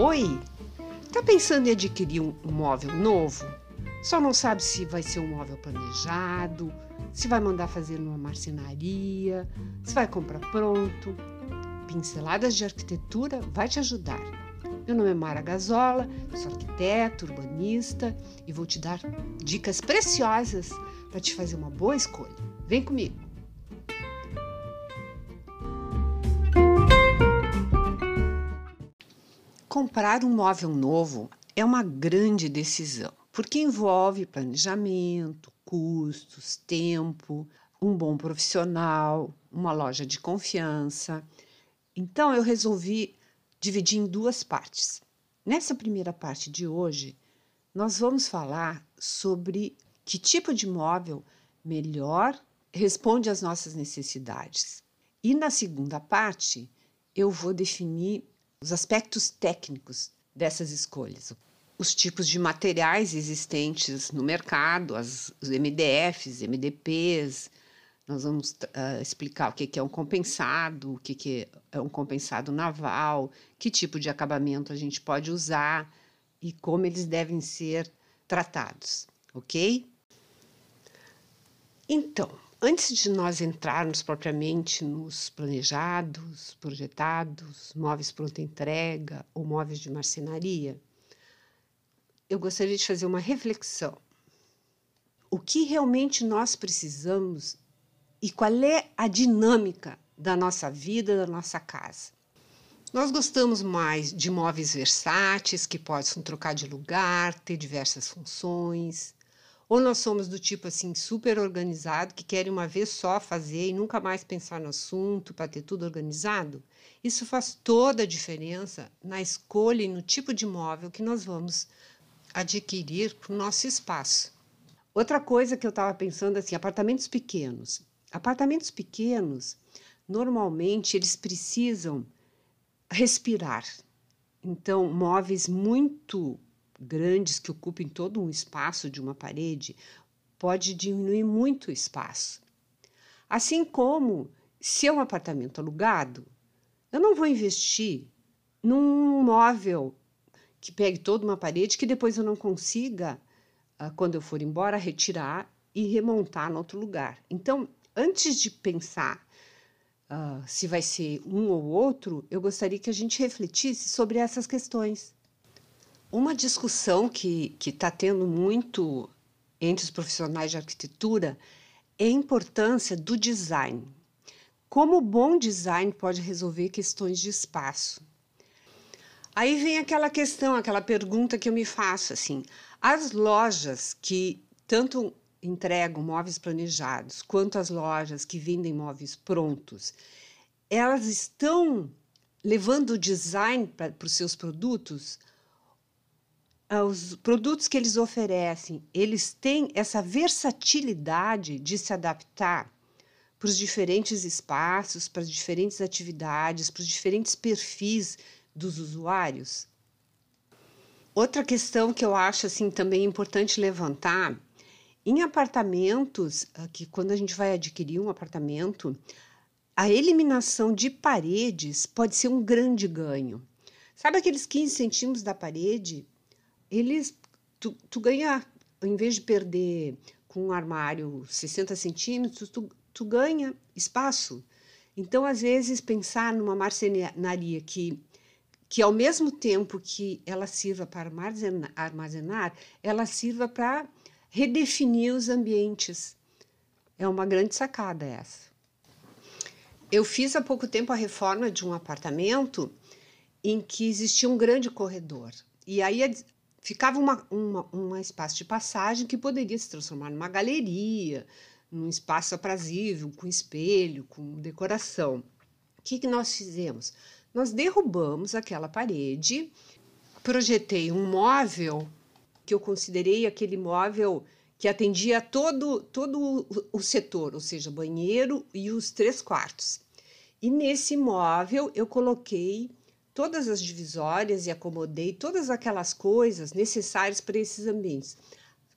Oi! Tá pensando em adquirir um móvel novo? Só não sabe se vai ser um móvel planejado, se vai mandar fazer numa marcenaria, se vai comprar pronto. Pinceladas de Arquitetura vai te ajudar. Meu nome é Mara Gazola, sou arquiteta, urbanista e vou te dar dicas preciosas para te fazer uma boa escolha. Vem comigo! Comprar um móvel novo é uma grande decisão, porque envolve planejamento, custos, tempo, um bom profissional, uma loja de confiança. Então eu resolvi dividir em duas partes. Nessa primeira parte de hoje, nós vamos falar sobre que tipo de móvel melhor responde às nossas necessidades. E na segunda parte, eu vou definir os aspectos técnicos dessas escolhas, os tipos de materiais existentes no mercado, as, os MDFs, MDPs. Nós vamos uh, explicar o que, que é um compensado, o que, que é um compensado naval, que tipo de acabamento a gente pode usar e como eles devem ser tratados, ok? Então, Antes de nós entrarmos propriamente nos planejados, projetados, móveis pronta entrega ou móveis de marcenaria, eu gostaria de fazer uma reflexão. O que realmente nós precisamos e qual é a dinâmica da nossa vida, da nossa casa? Nós gostamos mais de móveis versáteis que possam trocar de lugar, ter diversas funções ou nós somos do tipo assim, super organizado, que querem uma vez só fazer e nunca mais pensar no assunto para ter tudo organizado? Isso faz toda a diferença na escolha e no tipo de móvel que nós vamos adquirir para o nosso espaço. Outra coisa que eu estava pensando assim, apartamentos pequenos. Apartamentos pequenos, normalmente eles precisam respirar. Então, móveis muito grandes que ocupem todo um espaço de uma parede, pode diminuir muito o espaço. Assim como, se é um apartamento alugado, eu não vou investir num móvel que pegue toda uma parede que depois eu não consiga, ah, quando eu for embora, retirar e remontar no outro lugar. Então, antes de pensar uh, se vai ser um ou outro, eu gostaria que a gente refletisse sobre essas questões. Uma discussão que está tendo muito entre os profissionais de arquitetura é a importância do design. Como o bom design pode resolver questões de espaço. Aí vem aquela questão, aquela pergunta que eu me faço assim: as lojas que tanto entregam móveis planejados quanto as lojas que vendem móveis prontos, elas estão levando o design para os seus produtos os produtos que eles oferecem, eles têm essa versatilidade de se adaptar para os diferentes espaços, para as diferentes atividades, para os diferentes perfis dos usuários. Outra questão que eu acho assim também importante levantar, em apartamentos, ah, que quando a gente vai adquirir um apartamento, a eliminação de paredes pode ser um grande ganho. Sabe aqueles 15 centímetros da parede? Eles tu, tu ganha, em vez de perder com um armário 60 centímetros, tu, tu ganha espaço. Então, às vezes, pensar numa marcenaria que, que ao mesmo tempo que ela sirva para armazenar, armazenar ela sirva para redefinir os ambientes. É uma grande sacada essa. Eu fiz há pouco tempo a reforma de um apartamento em que existia um grande corredor. E aí ficava uma, uma, um espaço de passagem que poderia se transformar numa galeria, num espaço aprazível, com espelho, com decoração. O que, que nós fizemos? Nós derrubamos aquela parede, projetei um móvel que eu considerei aquele móvel que atendia todo, todo o setor, ou seja, banheiro e os três quartos. E nesse móvel eu coloquei todas as divisórias e acomodei todas aquelas coisas necessárias para esses ambientes.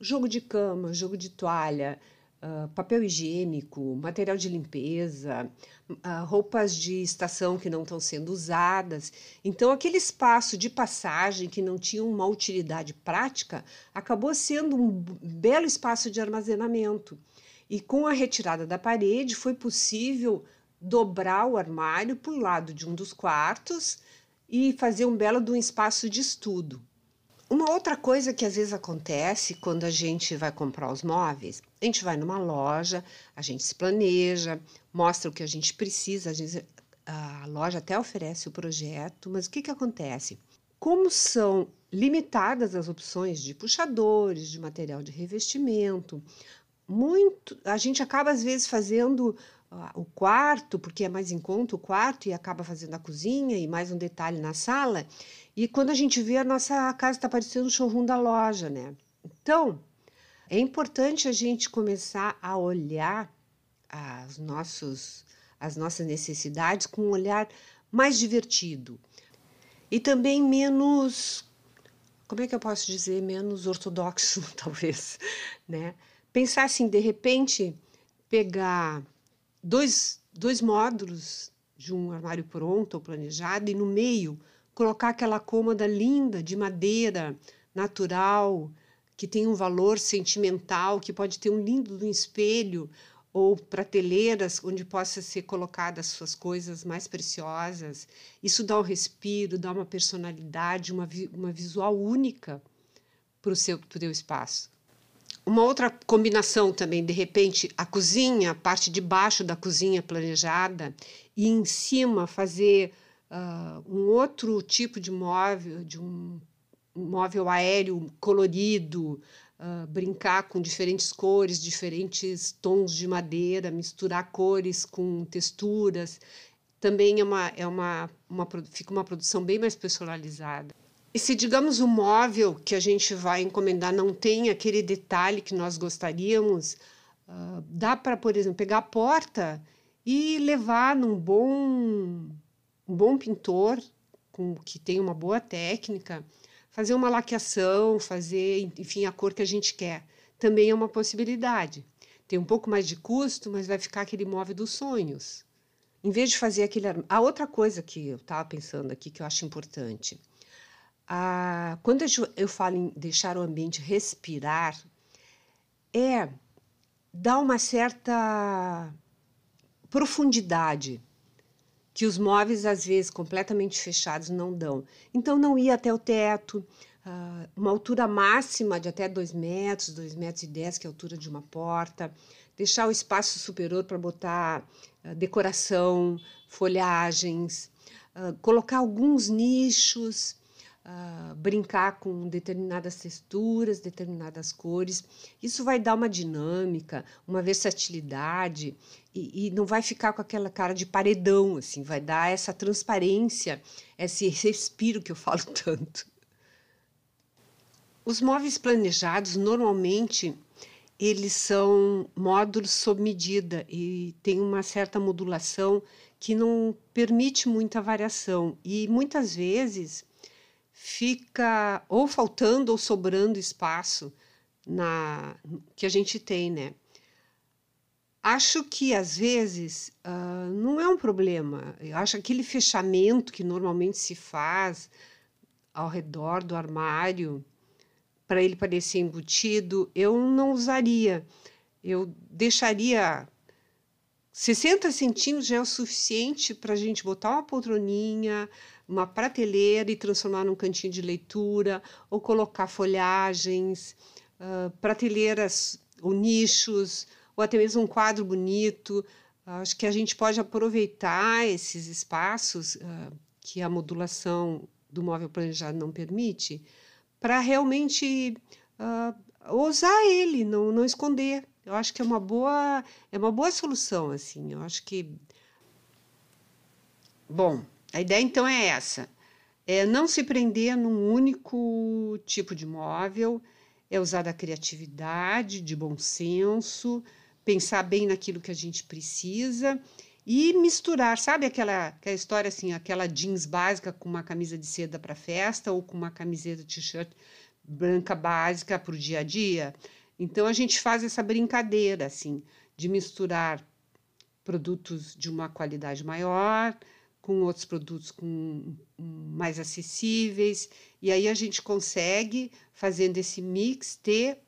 Jogo de cama, jogo de toalha, uh, papel higiênico, material de limpeza, uh, roupas de estação que não estão sendo usadas. Então, aquele espaço de passagem que não tinha uma utilidade prática acabou sendo um belo espaço de armazenamento. E com a retirada da parede, foi possível dobrar o armário para o lado de um dos quartos e fazer um belo de um espaço de estudo. Uma outra coisa que às vezes acontece quando a gente vai comprar os móveis, a gente vai numa loja, a gente se planeja, mostra o que a gente precisa, a loja até oferece o projeto, mas o que, que acontece? Como são limitadas as opções de puxadores, de material de revestimento, muito, a gente acaba às vezes fazendo o quarto, porque é mais em conta o quarto, e acaba fazendo a cozinha e mais um detalhe na sala. E quando a gente vê, a nossa casa está parecendo o showroom da loja, né? Então, é importante a gente começar a olhar as, nossos, as nossas necessidades com um olhar mais divertido. E também menos, como é que eu posso dizer, menos ortodoxo, talvez, né? Pensar assim, de repente, pegar dois, dois módulos de um armário pronto ou planejado e no meio colocar aquela cômoda linda de madeira natural que tem um valor sentimental, que pode ter um lindo um espelho ou prateleiras onde possa ser colocadas suas coisas mais preciosas. Isso dá um respiro, dá uma personalidade, uma, uma visual única para o seu pro teu espaço. Uma outra combinação também, de repente, a cozinha, a parte de baixo da cozinha planejada, e em cima fazer uh, um outro tipo de móvel, de um, móvel aéreo colorido, uh, brincar com diferentes cores, diferentes tons de madeira, misturar cores com texturas. Também é uma, é uma, uma, fica uma produção bem mais personalizada. E se, digamos, o móvel que a gente vai encomendar não tem aquele detalhe que nós gostaríamos, uh, dá para, por exemplo, pegar a porta e levar num bom, um bom pintor com, que tem uma boa técnica, fazer uma laqueação, fazer, enfim, a cor que a gente quer. Também é uma possibilidade. Tem um pouco mais de custo, mas vai ficar aquele móvel dos sonhos. Em vez de fazer aquele. A outra coisa que eu estava pensando aqui que eu acho importante quando eu falo em deixar o ambiente respirar, é dar uma certa profundidade que os móveis, às vezes, completamente fechados, não dão. Então, não ir até o teto, uh, uma altura máxima de até 2 metros, 2 metros e 10, que é a altura de uma porta, deixar o espaço superior para botar uh, decoração, folhagens, uh, colocar alguns nichos, uh, brincar com determinadas texturas, determinadas cores. Isso vai dar uma dinâmica, uma versatilidade e, e, não vai ficar com aquela cara de paredão, assim, vai dar essa transparência, esse respiro que eu falo tanto. Os móveis planejados normalmente eles são módulos sob medida e tem uma certa modulação que não permite muita variação e muitas vezes fica ou faltando ou sobrando espaço na que a gente tem, né? Acho que às vezes uh, não é um problema. Eu acho que aquele fechamento que normalmente se faz ao redor do armário para ele parecer embutido, eu não usaria. Eu deixaria 60 centímetros já é o suficiente para a gente botar uma poltroninha, uma prateleira e transformar num cantinho de leitura, ou colocar folhagens, uh, prateleiras ou nichos, ou até mesmo um quadro bonito. Acho que a gente pode aproveitar esses espaços uh, que a modulação do móvel planejado não permite, para realmente uh, usar ele, não, não esconder. Eu acho que é uma boa, é uma boa solução, assim. Eu acho que. Bom, a ideia então é essa: é não se prender num único tipo de móvel, é usar da criatividade, de bom senso, pensar bem naquilo que a gente precisa e misturar, sabe aquela, aquela história assim, aquela jeans básica com uma camisa de seda para festa ou com uma camiseta t-shirt branca básica para o dia a dia? Então a gente faz essa brincadeira assim de misturar produtos de uma qualidade maior com outros produtos com, mais acessíveis e aí a gente consegue fazendo esse mix ter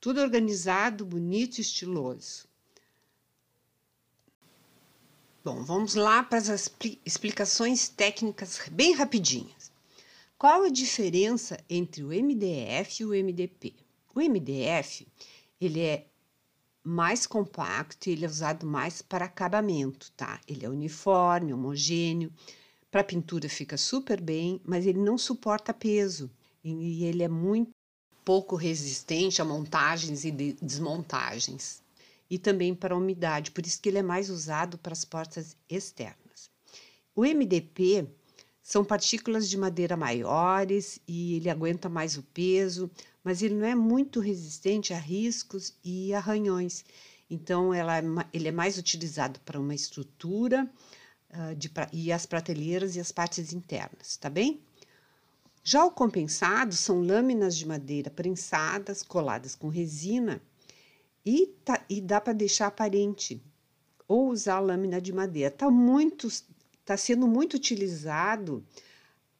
tudo organizado, bonito e estiloso. Bom, vamos lá para as explicações técnicas bem rapidinhas. Qual a diferença entre o MDF e o MDP? O MDF ele é mais compacto ele é usado mais para acabamento, tá? Ele é uniforme, homogêneo, para pintura fica super bem, mas ele não suporta peso e ele é muito pouco resistente a montagens e desmontagens e também para a umidade, por isso que ele é mais usado para as portas externas. O MDP são partículas de madeira maiores e ele aguenta mais o peso, mas ele não é muito resistente a riscos e arranhões. Então, ela, é ele é mais utilizado para uma estrutura uh, de, e as prateleiras e as partes internas, tá bem? Já o compensado são lâminas de madeira prensadas, coladas com resina e, tá, e dá para deixar aparente ou usar lâmina de madeira. Está está sendo muito utilizado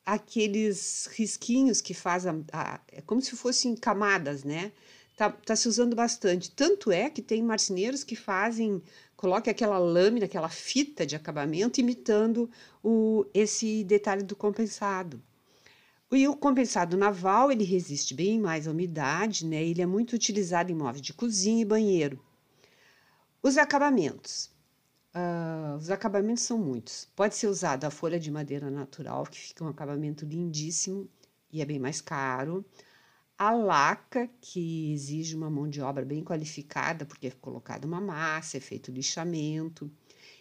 aqueles risquinhos que faz a, a, é como se fossem camadas, né? Tá, tá se usando bastante. Tanto é que tem marceneiros que fazem, coloque aquela lâmina, aquela fita de acabamento, imitando o, esse detalhe do compensado. E o compensado naval, ele resiste bem mais à umidade, né? Ele é muito utilizado em móveis de cozinha e banheiro. Os acabamentos. Uh, os acabamentos são muitos. Pode ser usado a folha de madeira natural, que fica um acabamento lindíssimo e é bem mais caro. A laca, que exige uma mão de obra bem qualificada, porque é colocada uma massa, é feito lixamento.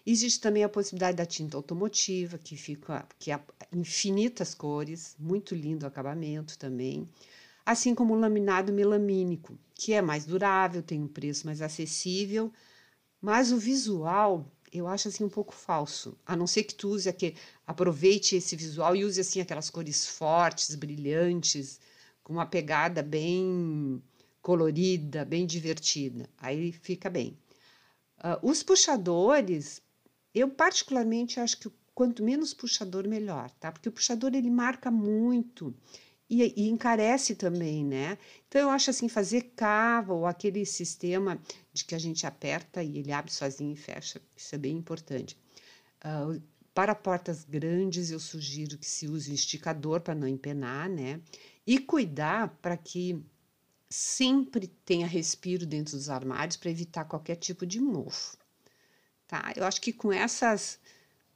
Existe também a possibilidade da tinta automotiva, que fica que é infinitas cores, muito lindo o acabamento também. Assim como o laminado melamínico, que é mais durável, tem um preço mais acessível, mas o visual eu acho assim um pouco falso. A não ser que tu use aqui, aproveite esse visual e use assim aquelas cores fortes, brilhantes, com uma pegada bem colorida, bem divertida. Aí fica bem. Uh, os puxadores, eu particularmente acho que quanto menos puxador melhor, tá? Porque o puxador ele marca muito e, e, encarece também, né? Então eu acho assim, fazer cava ou aquele sistema de que a gente aperta e ele abre sozinho e fecha, isso é bem importante. Uh, para portas grandes, eu sugiro que se use um esticador para não empenar, né? E cuidar para que sempre tenha respiro dentro dos armários para evitar qualquer tipo de mofo, tá? Eu acho que com essas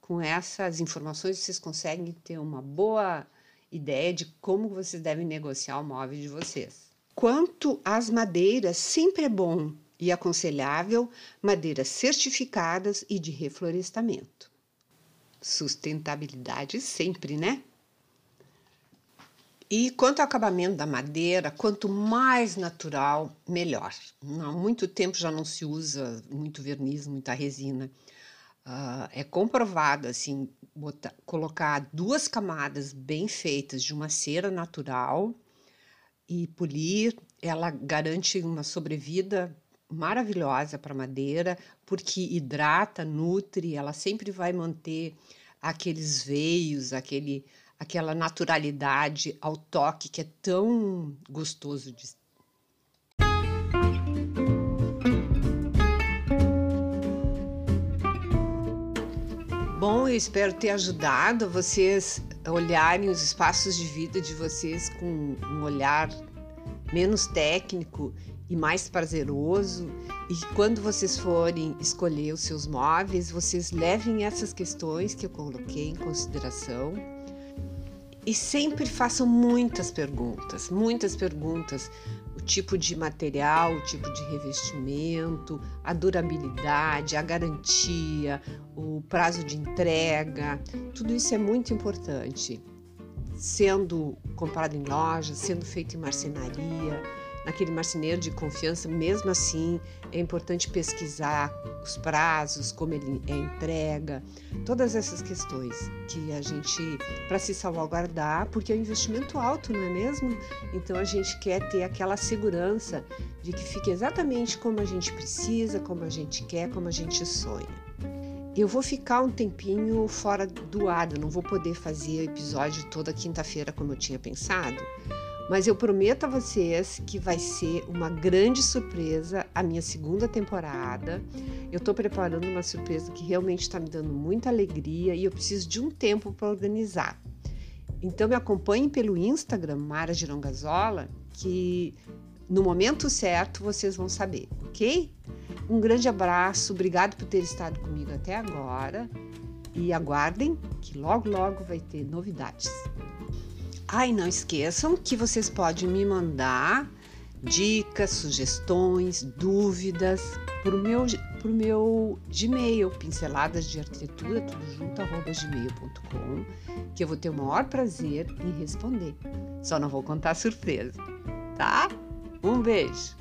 com essas informações vocês conseguem ter uma boa ideia de como vocês devem negociar o móvel de vocês. Quanto às madeiras, sempre é bom e aconselhável madeiras certificadas e de reflorestamento. Sustentabilidade sempre, né? E quanto ao acabamento da madeira, quanto mais natural, melhor. Há muito tempo já não se usa muito verniz, muita resina. Uh, é comprovado assim botar, colocar duas camadas bem feitas de uma cera natural e polir, ela garante uma sobrevida maravilhosa para madeira, porque hidrata, nutre, ela sempre vai manter aqueles veios, aquele, aquela naturalidade ao toque que é tão gostoso de, Bom, eu espero ter ajudado vocês a olharem os espaços de vida de vocês com um olhar menos técnico e mais prazeroso. E quando vocês forem escolher os seus móveis, vocês levem essas questões que eu coloquei em consideração. E sempre façam muitas perguntas, muitas perguntas tipo de material, o tipo de revestimento, a durabilidade, a garantia, o prazo de entrega, tudo isso é muito importante. Sendo comprado em loja, sendo feito em marcenaria, naquele marceneiro de confiança, mesmo assim é importante pesquisar os prazos, como ele é entrega, todas essas questões que a gente, para se salvaguardar, porque é um investimento alto, não é mesmo? Então a gente quer ter aquela segurança de que fique exatamente como a gente precisa, como a gente quer, como a gente sonha. Eu vou ficar um tempinho fora do ar, não vou poder fazer episódio toda quinta-feira como eu tinha pensado, mas eu prometo a vocês que vai ser uma grande surpresa a minha segunda temporada. Eu estou preparando uma surpresa que realmente está me dando muita alegria e eu preciso de um tempo para organizar. Então me acompanhem pelo Instagram, Mara Girongazola, que no momento certo vocês vão saber, ok? Um grande abraço, obrigado por ter estado comigo até agora e aguardem que logo, logo vai ter novidades. Ah, e não esqueçam que vocês podem me mandar dicas, sugestões, dúvidas para o meu, pro meu Gmail, pinceladas de arquitetura, tudo junto, gmail.com, que eu vou ter o maior prazer em responder. Só não vou contar surpresa, tá? Um beijo!